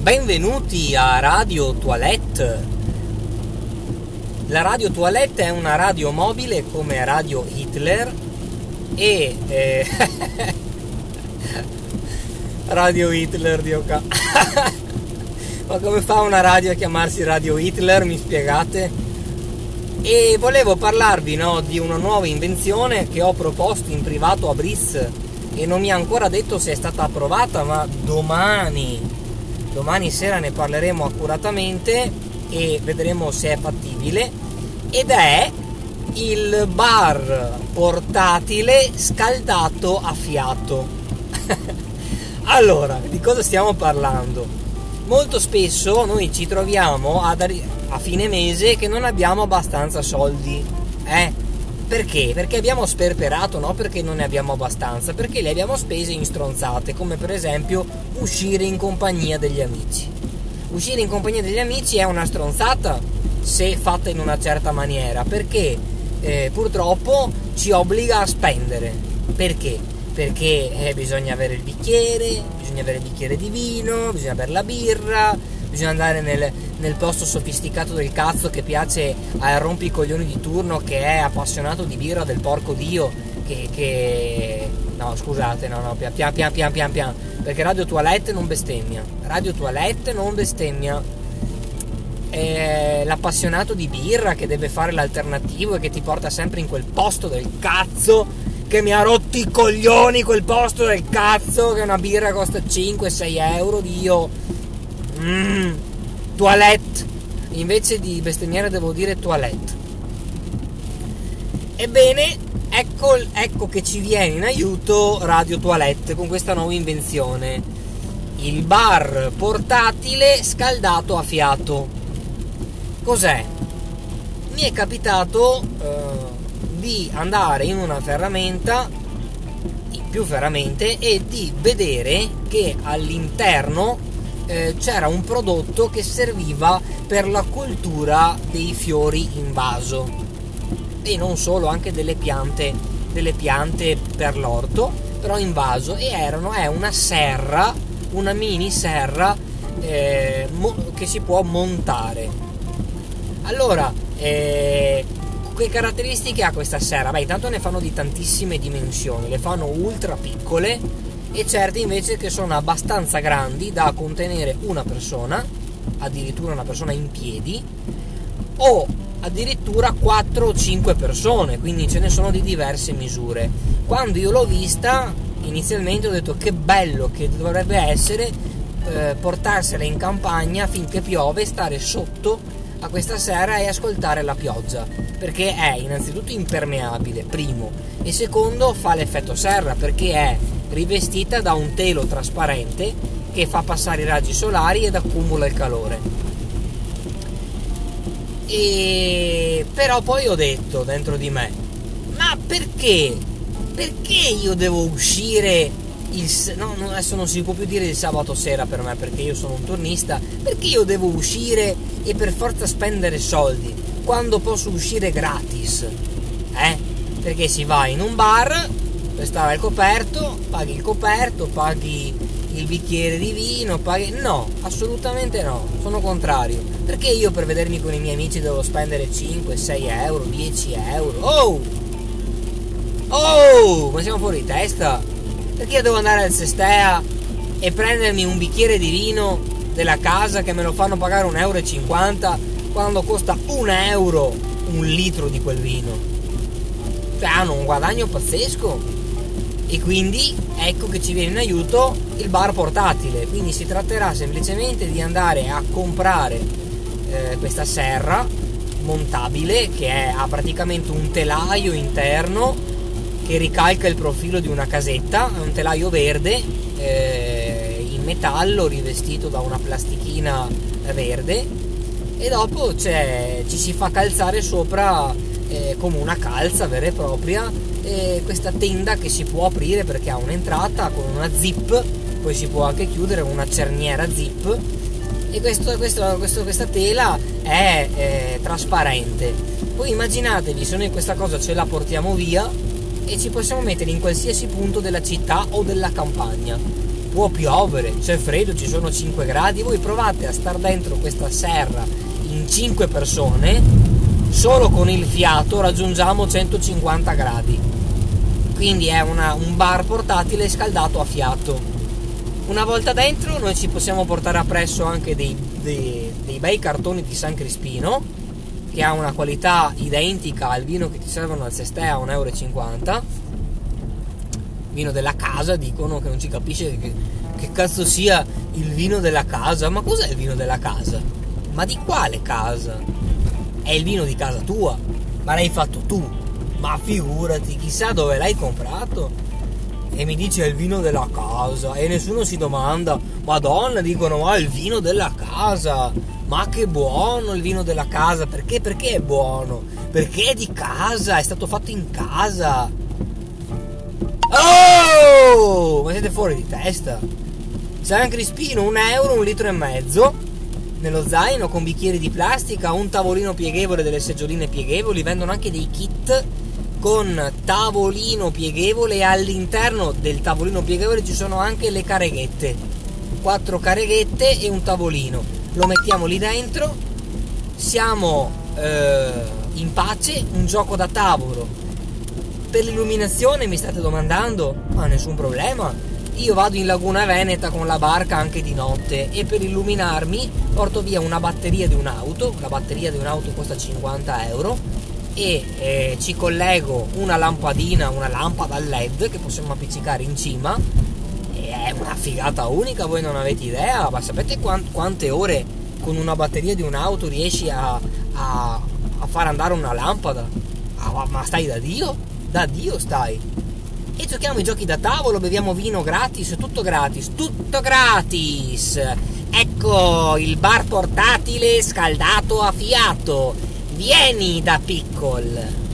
Benvenuti a Radio Toilette. La Radio Toilette è una radio mobile come Radio Hitler e eh, Radio Hitler Dio ca- Ma come fa una radio a chiamarsi Radio Hitler? Mi spiegate? E volevo parlarvi no, di una nuova invenzione che ho proposto in privato a Brice e non mi ha ancora detto se è stata approvata, ma domani, domani sera ne parleremo accuratamente e vedremo se è fattibile. Ed è il bar portatile scaldato a fiato. allora, di cosa stiamo parlando? Molto spesso noi ci troviamo a, a fine mese che non abbiamo abbastanza soldi. Eh? Perché? Perché abbiamo sperperato, no perché non ne abbiamo abbastanza, perché le abbiamo spese in stronzate, come per esempio uscire in compagnia degli amici. Uscire in compagnia degli amici è una stronzata se fatta in una certa maniera, perché eh, purtroppo ci obbliga a spendere. Perché? Perché eh, bisogna avere il bicchiere, bisogna avere il bicchiere di vino, bisogna avere la birra, bisogna andare nel, nel posto sofisticato del cazzo che piace ai rompicoglioni di turno che è appassionato di birra del porco dio che, che... no scusate no no pian pian pian pian pian pian. Perché Radio Toilette non bestemmia. Radio Toilette non bestemmia. È l'appassionato di birra che deve fare l'alternativo e che ti porta sempre in quel posto del cazzo che mi ha rotto i coglioni quel posto del cazzo che una birra costa 5-6 euro Dio mm toilette. Invece di bestemmiare devo dire toilette. Ebbene, ecco, ecco che ci viene in aiuto Radio Toilette con questa nuova invenzione. Il bar portatile scaldato a fiato. Cos'è? Mi è capitato eh, di andare in una ferramenta, più ferramente, e di vedere che all'interno eh, c'era un prodotto che serviva per la cultura dei fiori in vaso e non solo, anche delle piante, delle piante per l'orto, però in vaso e erano, è una serra, una mini serra eh, mo- che si può montare. Allora, eh, che caratteristiche ha questa serra? Beh, intanto ne fanno di tantissime dimensioni, le fanno ultra piccole e certe invece che sono abbastanza grandi da contenere una persona, addirittura una persona in piedi, o addirittura 4 o 5 persone, quindi ce ne sono di diverse misure. Quando io l'ho vista, inizialmente ho detto che bello che dovrebbe essere eh, portarsela in campagna finché piove, stare sotto a questa serra e ascoltare la pioggia, perché è innanzitutto impermeabile, primo, e secondo fa l'effetto serra perché è rivestita da un telo trasparente che fa passare i raggi solari ed accumula il calore. E però poi ho detto dentro di me, ma perché? Perché io devo uscire il no, adesso non si può più dire il sabato sera per me perché io sono un turnista, perché io devo uscire e per forza spendere soldi quando posso uscire gratis? Eh? Perché si va in un bar, restare al coperto, paghi il coperto, paghi il bicchiere di vino, paghi... No, assolutamente no, sono contrario. Perché io per vedermi con i miei amici devo spendere 5, 6 euro, 10 euro? Oh! Oh! Ma siamo fuori di testa? Perché io devo andare al Sestea e prendermi un bicchiere di vino della casa che me lo fanno pagare 1,50 euro quando costa 1 euro un litro di quel vino? Cioè hanno un guadagno pazzesco e quindi ecco che ci viene in aiuto il bar portatile. Quindi si tratterà semplicemente di andare a comprare eh, questa serra montabile che è, ha praticamente un telaio interno che ricalca il profilo di una casetta. È un telaio verde eh, in metallo rivestito da una plastichina verde. E dopo ci si fa calzare sopra eh, come una calza vera e propria e questa tenda che si può aprire perché ha un'entrata con una zip, poi si può anche chiudere con una cerniera zip e questo, questo, questo, questa tela è, è trasparente. Poi immaginatevi se noi questa cosa ce la portiamo via e ci possiamo mettere in qualsiasi punto della città o della campagna. può piovere, c'è freddo, ci sono 5 gradi, voi provate a star dentro questa serra in 5 persone, solo con il fiato raggiungiamo 150 gradi. Quindi è una, un bar portatile scaldato a fiato. Una volta dentro noi ci possiamo portare appresso anche dei, dei, dei bei cartoni di San Crispino che ha una qualità identica al vino che ti servono al Sestea a 1,50 euro. Vino della casa, dicono che non ci capisce che, che cazzo sia il vino della casa. Ma cos'è il vino della casa? Ma di quale casa? È il vino di casa tua, ma l'hai fatto tu. Ma figurati, chissà dove l'hai comprato. E mi dice il vino della casa. E nessuno si domanda, Madonna, dicono, ma il vino della casa ma che buono il vino della casa, perché? Perché è buono? Perché è di casa, è stato fatto in casa. Oh! Ma siete fuori di testa. San Crispino, un euro, un litro e mezzo. Nello zaino con bicchieri di plastica, un tavolino pieghevole, delle seggioline pieghevoli, vendono anche dei kit con tavolino pieghevole e all'interno del tavolino pieghevole ci sono anche le careghette. Quattro careghette e un tavolino lo mettiamo lì dentro, siamo eh, in pace, un gioco da tavolo. Per l'illuminazione mi state domandando? Ma nessun problema. Io vado in Laguna Veneta con la barca anche di notte e per illuminarmi porto via una batteria di un'auto, la batteria di un'auto costa 50 euro e eh, ci collego una lampadina, una lampada LED che possiamo appiccicare in cima è una figata unica, voi non avete idea, ma sapete quant- quante ore con una batteria di un'auto riesci a, a, a far andare una lampada? Ah, ma stai da Dio? Da Dio stai! E giochiamo i giochi da tavolo, beviamo vino gratis, tutto gratis, tutto gratis! Ecco il bar portatile scaldato a fiato. Vieni da Piccol!